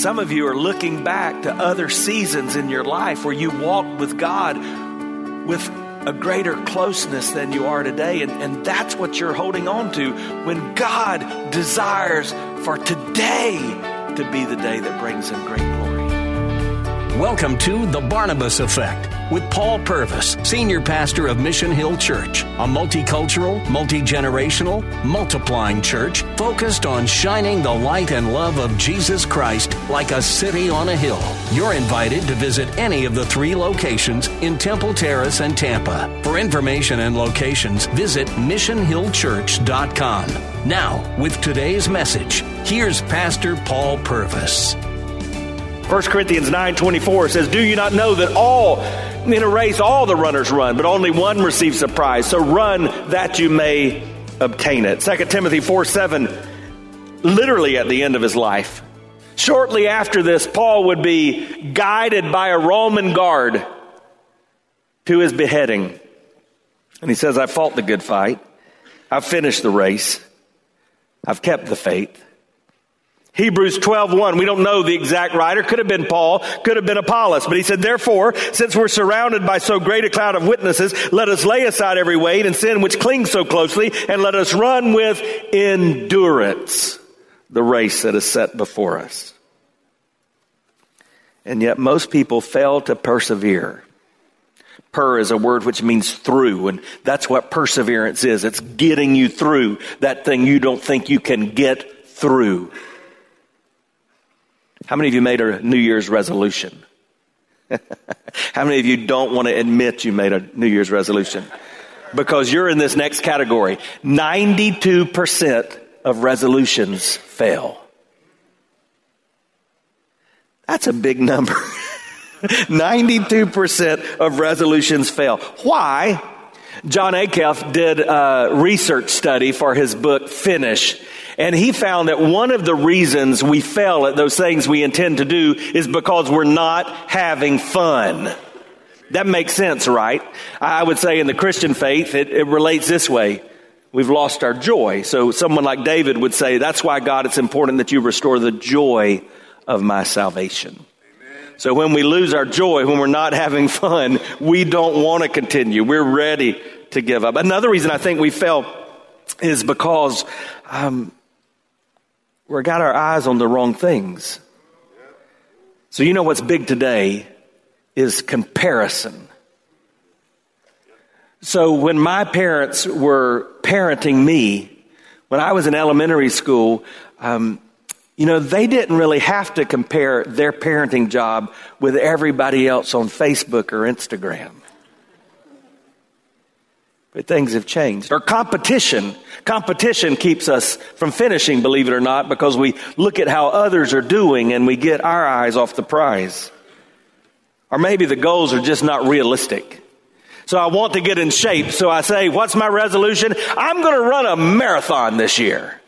Some of you are looking back to other seasons in your life where you walked with God with a greater closeness than you are today. And, and that's what you're holding on to when God desires for today to be the day that brings Him great glory. Welcome to The Barnabas Effect with Paul Purvis, Senior Pastor of Mission Hill Church, a multicultural, multi generational, multiplying church focused on shining the light and love of Jesus Christ like a city on a hill. You're invited to visit any of the three locations in Temple Terrace and Tampa. For information and locations, visit missionhillchurch.com. Now, with today's message, here's Pastor Paul Purvis. 1 Corinthians 9:24 says, "Do you not know that all in a race all the runners run, but only one receives a prize? So run that you may obtain it." 2 Timothy 4 7, literally at the end of his life. Shortly after this, Paul would be guided by a Roman guard to his beheading. And he says, I fought the good fight. I've finished the race. I've kept the faith. Hebrews 12:1 we don't know the exact writer. Could have been Paul. Could have been Apollos. But he said therefore since we're surrounded by so great a cloud of witnesses let us lay aside every weight and sin which clings so closely and let us run with endurance the race that is set before us. And yet most people fail to persevere. Per is a word which means through, and that's what perseverance is. It's getting you through that thing you don't think you can get through. How many of you made a New Year's resolution? How many of you don't want to admit you made a New Year's resolution? Because you're in this next category. 92% of resolutions fail. That's a big number. 92% of resolutions fail. Why? Jon Acuff did a research study for his book Finish. And he found that one of the reasons we fail at those things we intend to do is because we're not having fun. That makes sense, right? I would say in the Christian faith, it, it relates this way. We've lost our joy. So someone like David would say, that's why God, it's important that you restore the joy of my salvation. So when we lose our joy, when we're not having fun, we don't want to continue. We're ready to give up. Another reason I think we fail is because um, we got our eyes on the wrong things. So you know what's big today is comparison. So when my parents were parenting me, when I was in elementary school, um, you know, they didn't really have to compare their parenting job with everybody else on Facebook or Instagram. But things have changed. Or competition. Competition keeps us from finishing, believe it or not, because we look at how others are doing and we get our eyes off the prize. Or maybe the goals are just not realistic. So I want to get in shape. So I say, what's my resolution? I'm going to run a marathon this year.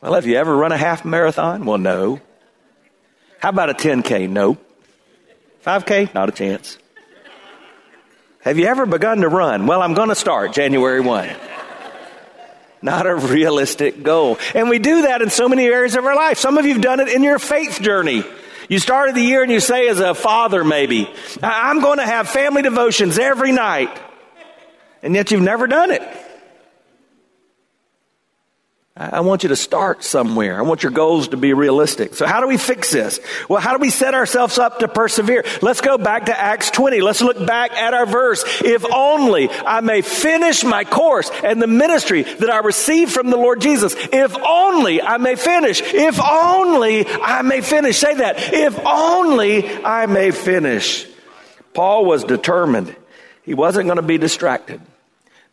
Well, have you ever run a half marathon? Well, no. How about a 10K? Nope. 5K? Not a chance. Have you ever begun to run? Well, I'm going to start January 1. Not a realistic goal. And we do that in so many areas of our life. Some of you have done it in your faith journey. You started the year and you say, as a father, maybe, I'm going to have family devotions every night. And yet you've never done it. I want you to start somewhere. I want your goals to be realistic. So how do we fix this? Well, how do we set ourselves up to persevere? Let's go back to Acts 20. Let's look back at our verse. If only I may finish my course and the ministry that I received from the Lord Jesus. If only I may finish. If only I may finish. Say that. If only I may finish. Paul was determined. He wasn't going to be distracted.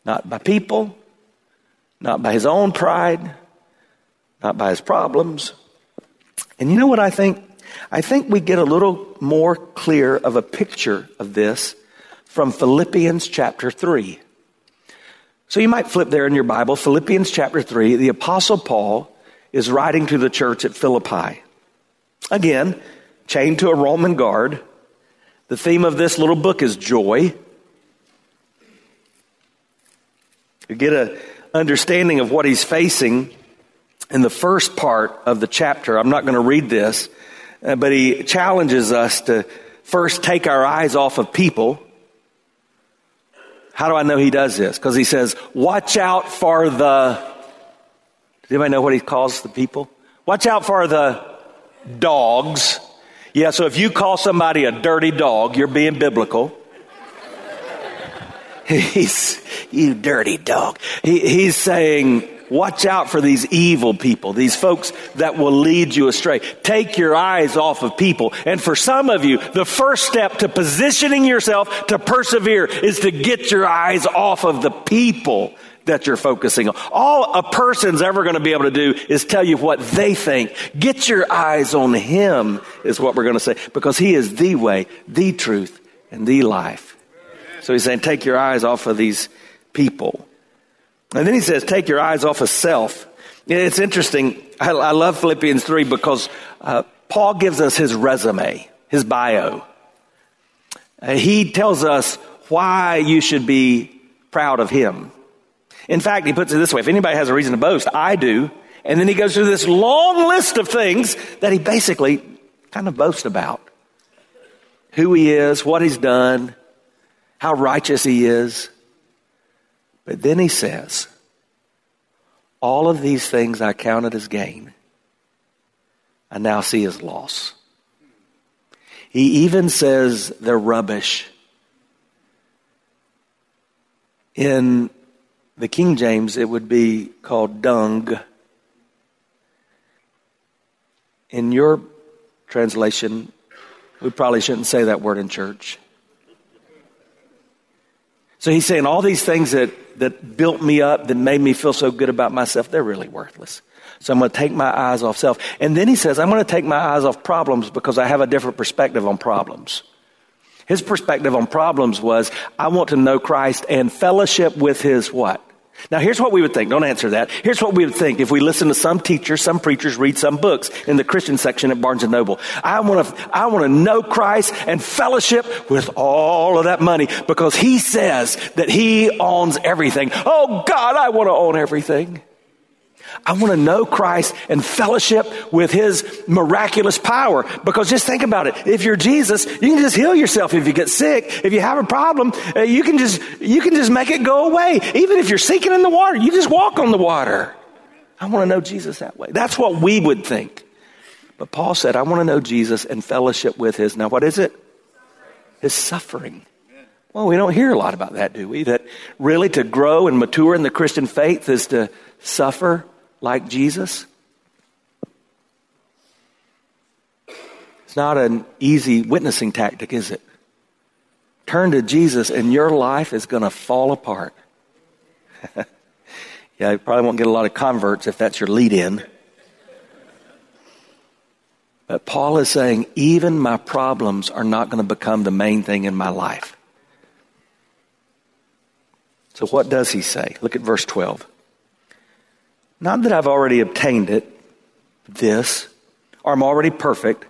Not by people, not by his own pride, not by his problems, And you know what I think? I think we get a little more clear of a picture of this from Philippians chapter 3. So you might flip there in your Bible, Philippians chapter 3. The Apostle Paul is writing to the church at Philippi. Again, chained to a Roman guard. The theme of this little book is joy. You get an understanding of what he's facing in the first part of the chapter. I'm not going to read this, uh, but he challenges us to first take our eyes off of people. How do I know he does this? Because he says, watch out for the. Does anybody know what he calls the people? Watch out for the dogs. Yeah, so if you call somebody a dirty dog, you're being biblical. He's, you dirty dog. He, he's saying, watch out for these evil people, these folks that will lead you astray. Take your eyes off of people. And for some of you, the first step to positioning yourself to persevere is to get your eyes off of the people that you're focusing on. All a person's ever going to be able to do is tell you what they think. Get your eyes on Him is what we're going to say because He is the way, the truth, and the life. So he's saying, take your eyes off of these people. And then he says, take your eyes off of self. It's interesting. I, I love Philippians 3 because uh, Paul gives us his resume, his bio. Uh, he tells us why you should be proud of him. In fact, he puts it this way if anybody has a reason to boast, I do. And then he goes through this long list of things that he basically kind of boasts about who he is, what he's done, how righteous he is. But then he says, All of these things I counted as gain, I now see as loss. He even says they're rubbish. In the King James, it would be called dung. In your translation, we probably shouldn't say that word in church. So he's saying all these things that, that built me up, that made me feel so good about myself, they're really worthless. So I'm going to take my eyes off self. And then he says, I'm going to take my eyes off problems because I have a different perspective on problems. His perspective on problems was, I want to know Christ and fellowship with his what? Now, here's what we would think. Don't answer that. Here's what we would think if we listen to some teachers, some preachers, read some books in the Christian section at Barnes and Noble. I want to, I want to know Christ and fellowship with all of that money because he says that he owns everything. Oh God, I want to own everything. I want to know Christ and fellowship with His miraculous power. Because just think about it. If you're Jesus, you can just heal yourself. If you get sick, if you have a problem, uh, you can just, you can just make it go away. Even if you're sinking in the water, you just walk on the water. I want to know Jesus that way. That's what we would think. But Paul said, I want to know Jesus and fellowship with His. Now, what is it? His suffering. Well, we don't hear a lot about that, do we? That really to grow and mature in the Christian faith is to suffer like Jesus? It's not an easy witnessing tactic, is it? Turn to Jesus and your life is going to fall apart. yeah, you probably won't get a lot of converts if that's your lead in. But Paul is saying, even my problems are not going to become the main thing in my life. So, what does he say? Look at verse 12. Not that I've already obtained it, this, or I'm already perfect,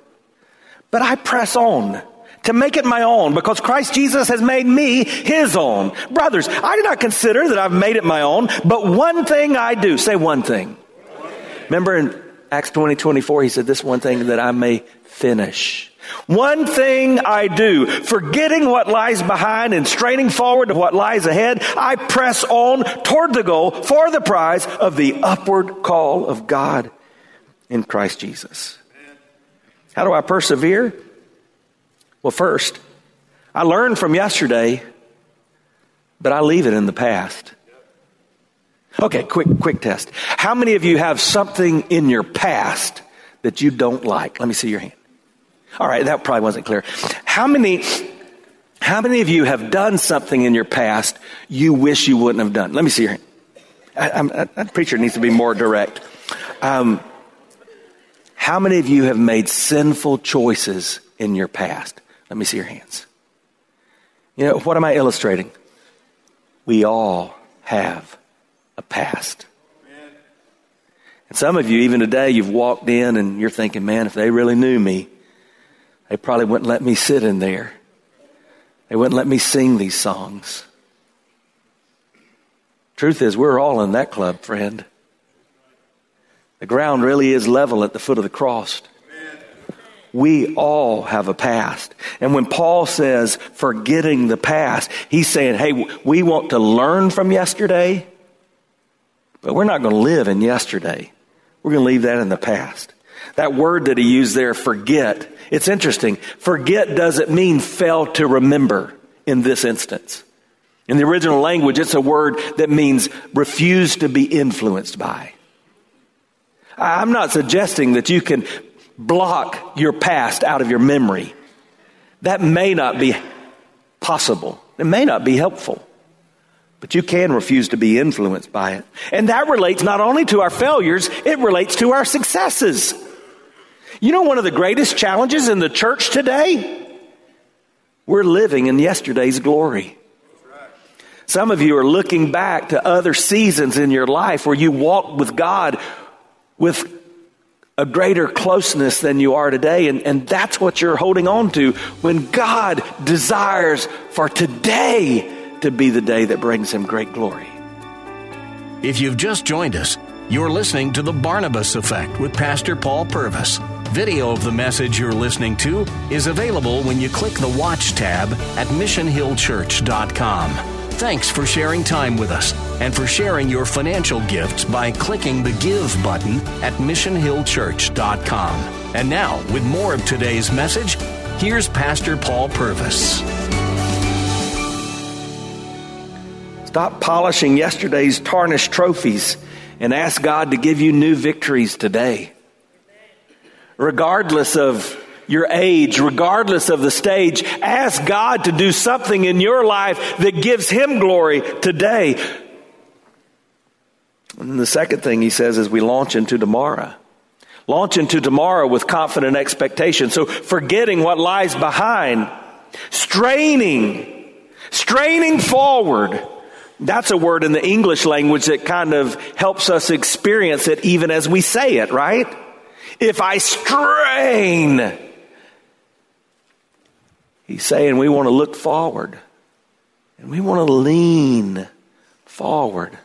but I press on to make it my own because Christ Jesus has made me his own. Brothers, I do not consider that I've made it my own, but one thing I do. Say one thing. Remember in Acts 20, 24, he said, this one thing that I may finish. One thing I do, forgetting what lies behind and straining forward to what lies ahead, I press on toward the goal for the prize of the upward call of God in Christ Jesus. How do I persevere? Well, first, I learned from yesterday, but I leave it in the past. Okay, quick, quick test. How many of you have something in your past that you don't like? Let me see your hand. All right, that probably wasn't clear. How many, how many of you have done something in your past you wish you wouldn't have done? Let me see your I, that preacher needs to be more direct. Um, How many of you have made sinful choices in your past? Let me see your hands. You know, what am I illustrating? We all have a past. And some of you, even today, you've walked in and you're thinking, man, if they really knew me, they probably wouldn't let me sit in there. They wouldn't let me sing these songs. Truth is, we're all in that club, friend. The ground really is level at the foot of the cross. We all have a past. And when Paul says forgetting the past, he's saying, hey, we want to learn from yesterday, but we're not going to live in yesterday. We're going to leave that in the past. That word that he used there, forget, it's interesting. Forget doesn't mean fail to remember in this instance. In the original language, it's a word that means refuse to be influenced by. I'm not suggesting that you can block your past out of your memory. That may not be possible. It may not be helpful. But you can refuse to be influenced by it. And that relates not only to our failures, it relates to our successes. You know, one of the greatest challenges in the church today? We're living in yesterday's glory. Some of you are looking back to other seasons in your life where you walked with God with a greater closeness than you are today. And, and that's what you're holding on to when God desires for today to be the day that brings him great glory. If you've just joined us, you're listening to The Barnabas Effect with Pastor Paul Purvis. Video of the message you're listening to is available when you click the Watch tab at missionhillchurch.com. Thanks for sharing time with us and for sharing your financial gifts by clicking the Give button at missionhillchurch.com. And now, with more of today's message, here's Pastor Paul Purvis. Stop polishing yesterday's tarnished trophies and ask God to give you new victories today. Regardless of your age, regardless of the stage. Ask God to do something in your life that gives Him glory today. And the second thing he says is we launch into tomorrow. Launch into tomorrow with confident expectation. So forgetting what lies behind, straining, straining forward. That's a word in the English language that kind of helps us experience it even as we say it, right? If I strain, He's saying we want to look forward and we want to lean forward.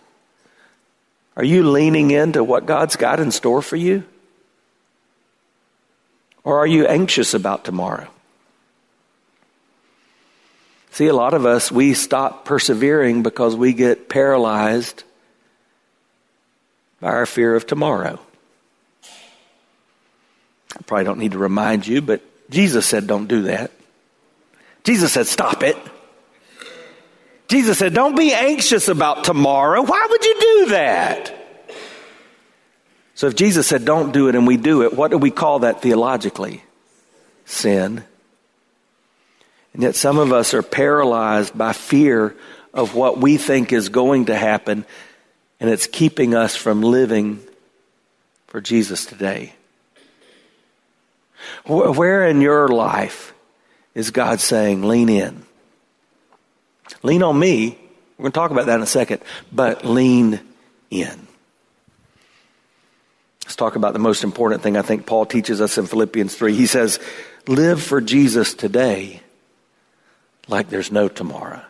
Are you leaning into what God's got in store for you? Or are you anxious about tomorrow? See, a lot of us, we stop persevering because we get paralyzed by our fear of tomorrow. I probably don't need to remind you, but Jesus said don't do that. Jesus said, Stop it. Jesus said, Don't be anxious about tomorrow. Why would you do that? So if Jesus said, Don't do it, and we do it, what do we call that theologically? Sin. And yet some of us are paralyzed by fear of what we think is going to happen, and it's keeping us from living for Jesus today. Where in your life is God saying, lean in. Lean on me. We're going to talk about that in a second, but lean in. Let's talk about the most important thing I think Paul teaches us in Philippians 3. He says, live for Jesus today like there's no tomorrow.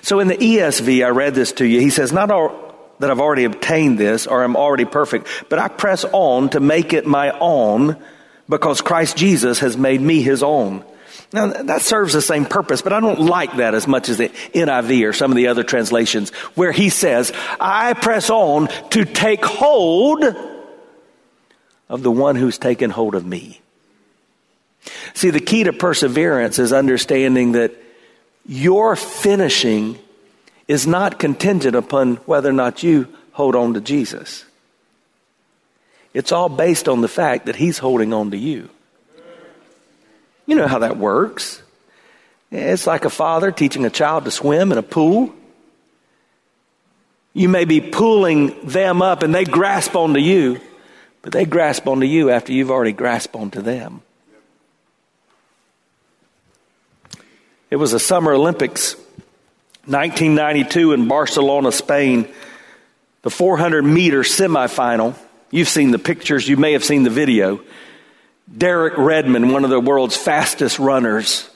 So in the ESV, I read this to you. He says, not all, that I've already obtained this or I'm already perfect, but I press on to make it my own because Christ Jesus has made me his own. Now, that serves the same purpose, but I don't like that as much as the NIV or some of the other translations where he says, I press on to take hold of the one who's taken hold of me. See, the key to perseverance is understanding that your finishing is not contingent upon whether or not you hold on to Jesus. It's all based on the fact that He's holding on to you. You know how that works. It's like a father teaching a child to swim in a pool. You may be pulling them up and they grasp onto you, But they grasp onto you after you've already grasped onto them. It was the Summer Olympics, 1992 in Barcelona, Spain, the 400 meter semifinal. You've seen the pictures, you may have seen the video. Derek Redmond, one of the world's fastest runners,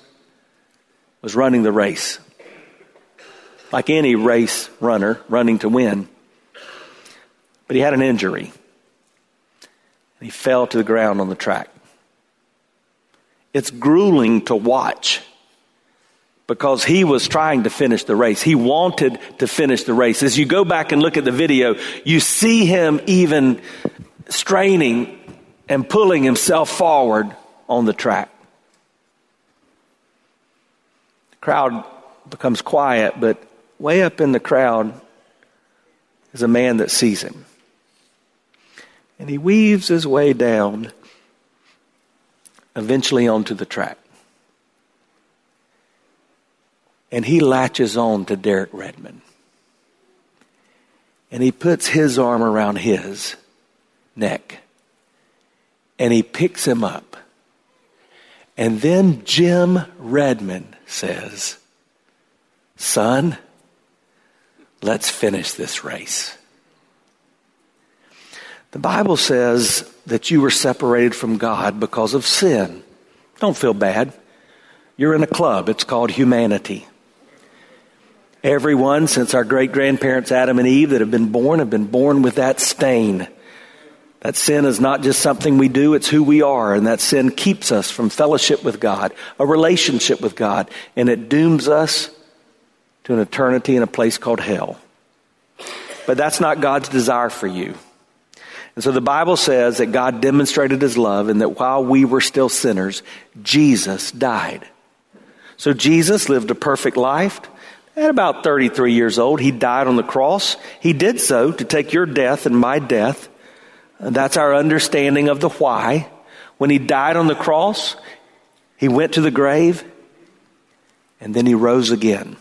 was running the race. Like any race runner running to win. But he had an injury. He fell to the ground on the track. It's grueling to watch because he was trying to finish the race. He wanted to finish the race. As you go back and look at the video, you see him even straining and pulling himself forward on the track. The crowd becomes quiet, but way up in the crowd is a man that sees him. And he weaves his way down, eventually onto the track. And he latches on to Derek Redmond. And he puts his arm around his neck. And he picks him up. And then Jim Redmond says, Son, let's finish this race. The Bible says that you were separated from God because of sin. Don't feel bad. You're in a club, it's called humanity. Everyone since our great grandparents Adam and Eve that have been born have been born with that stain. That sin is not just something we do, it's who we are. And that sin keeps us from fellowship with God, a relationship with God, and it dooms us to an eternity in a place called hell. But that's not God's desire for you. And so the Bible says that God demonstrated his love and that while we were still sinners, Jesus died. So Jesus lived a perfect life. At about 33 years old, he died on the cross. He did so to take your death and my death. That's our understanding of the why. When he died on the cross, he went to the grave and then he rose again.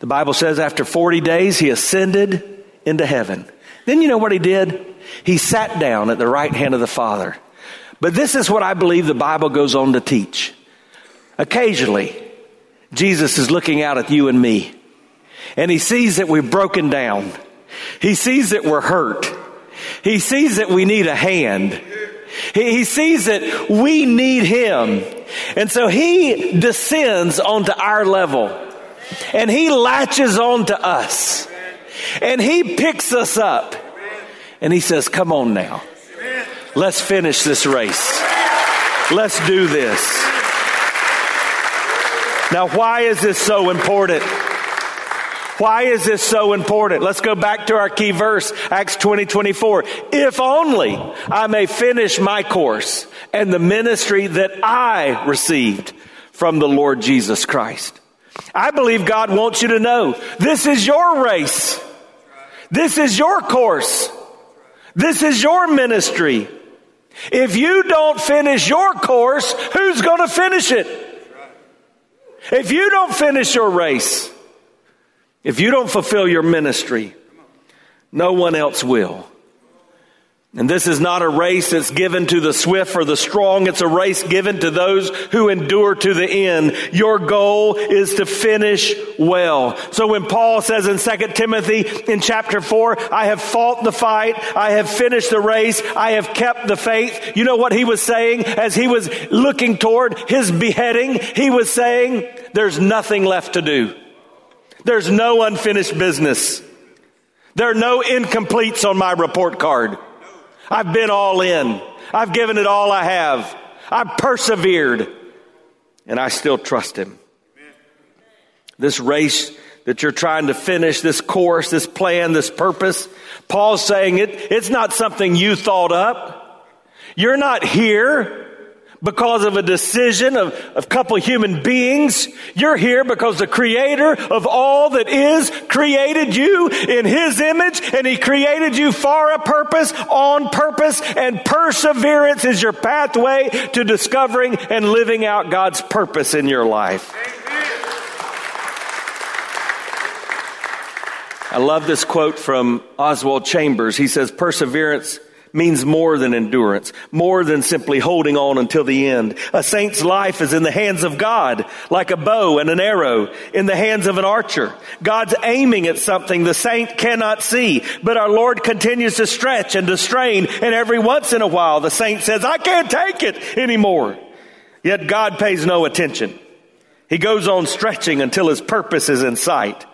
The Bible says after 40 days, he ascended into heaven. Then you know what he did? He sat down at the right hand of the Father. But this is what I believe the Bible goes on to teach. Occasionally, Jesus is looking out at you and me, and he sees that we've broken down. He sees that we're hurt. He sees that we need a hand. He, sees that we need him. And so he descends onto our level and he latches onto us and he picks us up and he says, Come on now. Let's finish this race. Let's do this. Now, why is this so important? Why is this so important? Let's go back to our key verse, Acts 20, 24. If only I may finish my course and the ministry that I received from the Lord Jesus Christ. I believe God wants you to know this is your race. This is your course. This is your ministry. If you don't finish your course, who's going to finish it? If you don't finish your race, if you don't fulfill your ministry, no one else will. And this is not a race that's given to the swift or the strong. It's a race given to those who endure to the end. Your goal is to finish well. So when Paul says in 2 Timothy in chapter 4, I have fought the fight, I have finished the race, I have kept the faith. You know what he was saying as he was looking toward his beheading? He was saying, there's nothing left to do. There's no unfinished business. There are no incompletes on my report card. I've been all in. I've given it all I have. I've persevered. And I still trust Him. This race that you're trying to finish, this course, this plan, this purpose, Paul's saying it, it's not something you thought up. You're not here because of a decision of a couple human beings. You're here because the creator of all that is created you in his image and he created you for a purpose, on purpose, and perseverance is your pathway to discovering and living out God's purpose in your life. I love this quote from Oswald Chambers. He says, Perseverance means more than endurance, more than simply holding on until the end. A saint's life is in the hands of God, like a bow and an arrow in the hands of an archer. God's aiming at something the saint cannot see, but our Lord continues to stretch and to strain, and every once in a while the saint says, I can't take it anymore. Yet God pays no attention. He goes on stretching until his purpose is in sight,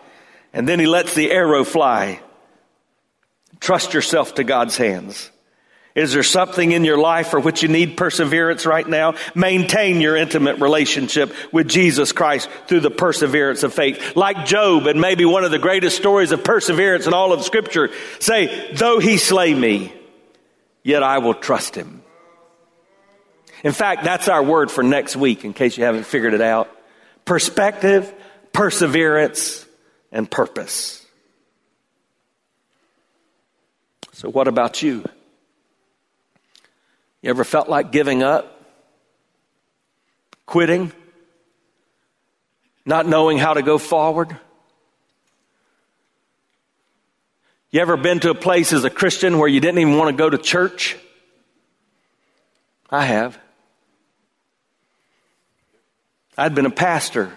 and then he lets the arrow fly. Trust yourself to God's hands. Is there something in your life for which you need perseverance right now? Maintain your intimate relationship with Jesus Christ through the perseverance of faith. Like Job and maybe one of the greatest stories of perseverance in all of scripture, say, though he slay me, yet I will trust him. In fact, that's our word for next week in case you haven't figured it out. Perspective, perseverance, and purpose. So what about you? You ever felt like giving up? Quitting? Not knowing how to go forward? You ever been to a place as a Christian where you didn't even want to go to church? I have. I'd been a pastor.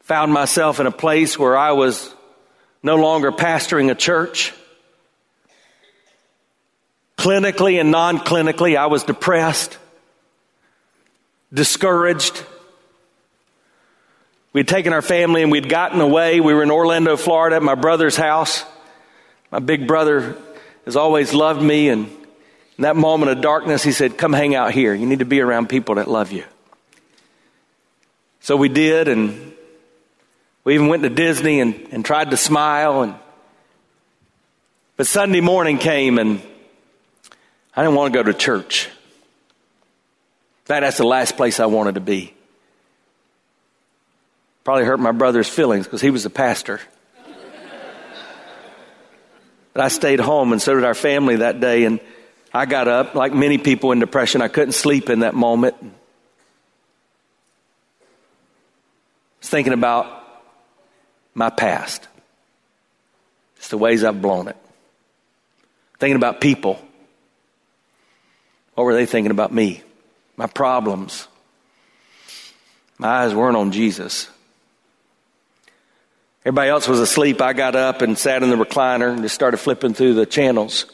Found myself in a place where I was no longer pastoring a church. Clinically and non clinically, I was depressed, discouraged. We'd taken our family and we'd gotten away. We were in Orlando, Florida at my brother's house. My big brother has always loved me, and in that moment of darkness, he said, Come hang out here. You need to be around people that love you. So we did, and we even went to Disney and, and tried to smile. And, but Sunday morning came, and I didn't want to go to church. In fact, that's the last place I wanted to be. Probably hurt my brother's feelings because he was a pastor. but I stayed home, and so did our family that day. And I got up, like many people in depression. I couldn't sleep in that moment. I was thinking about my past, just the ways I've blown it. Thinking about people what were they thinking about me? My problems. My eyes weren't on Jesus. Everybody else was asleep. I got up and sat in the recliner and just started flipping through the channels.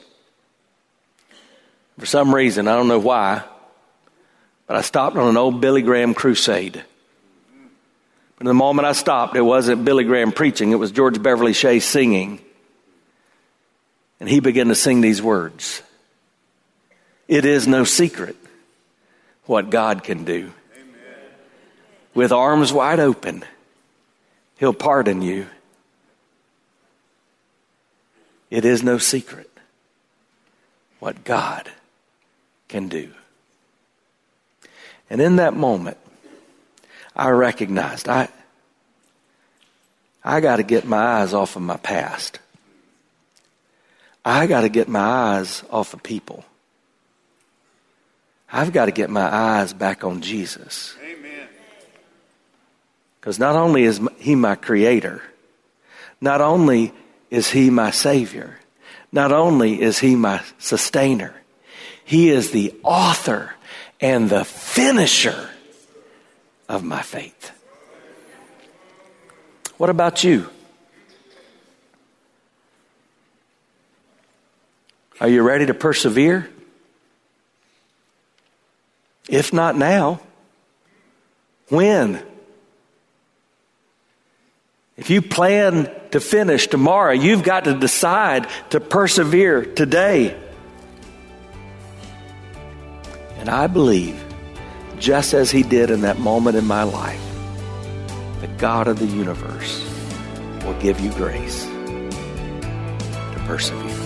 For some reason, I don't know why, but I stopped on an old Billy Graham crusade. But the moment I stopped, it wasn't Billy Graham preaching, it was George Beverly Shea singing. And he began to sing these words it is no secret what God can do. Amen. With arms wide open, He'll pardon you. It is no secret what God can do. And in that moment, I recognized I, I got to get my eyes off of my past. I got to get my eyes off of people. I've got to get my eyes back on Jesus. Because not only is He my creator, not only is He my Savior, not only is He my sustainer, He is the author and the finisher of my faith. What about you? Are you ready to persevere? If not now, when? If you plan to finish tomorrow, you've got to decide to persevere today. And I believe, just as He did in that moment in my life, the God of the universe will give you grace to persevere.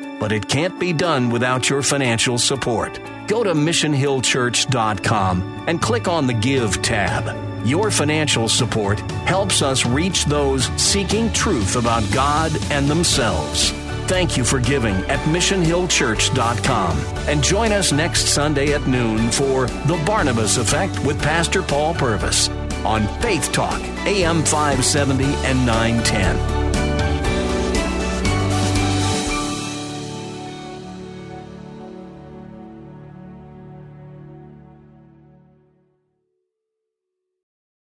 But it can't be done without your financial support. Go to missionhillchurch.com and click on the Give tab. Your financial support helps us reach those seeking truth about God and themselves. Thank you for giving at missionhillchurch.com. And join us next Sunday at noon for The Barnabas Effect with Pastor Paul Purvis on Faith Talk, AM 570 and 910.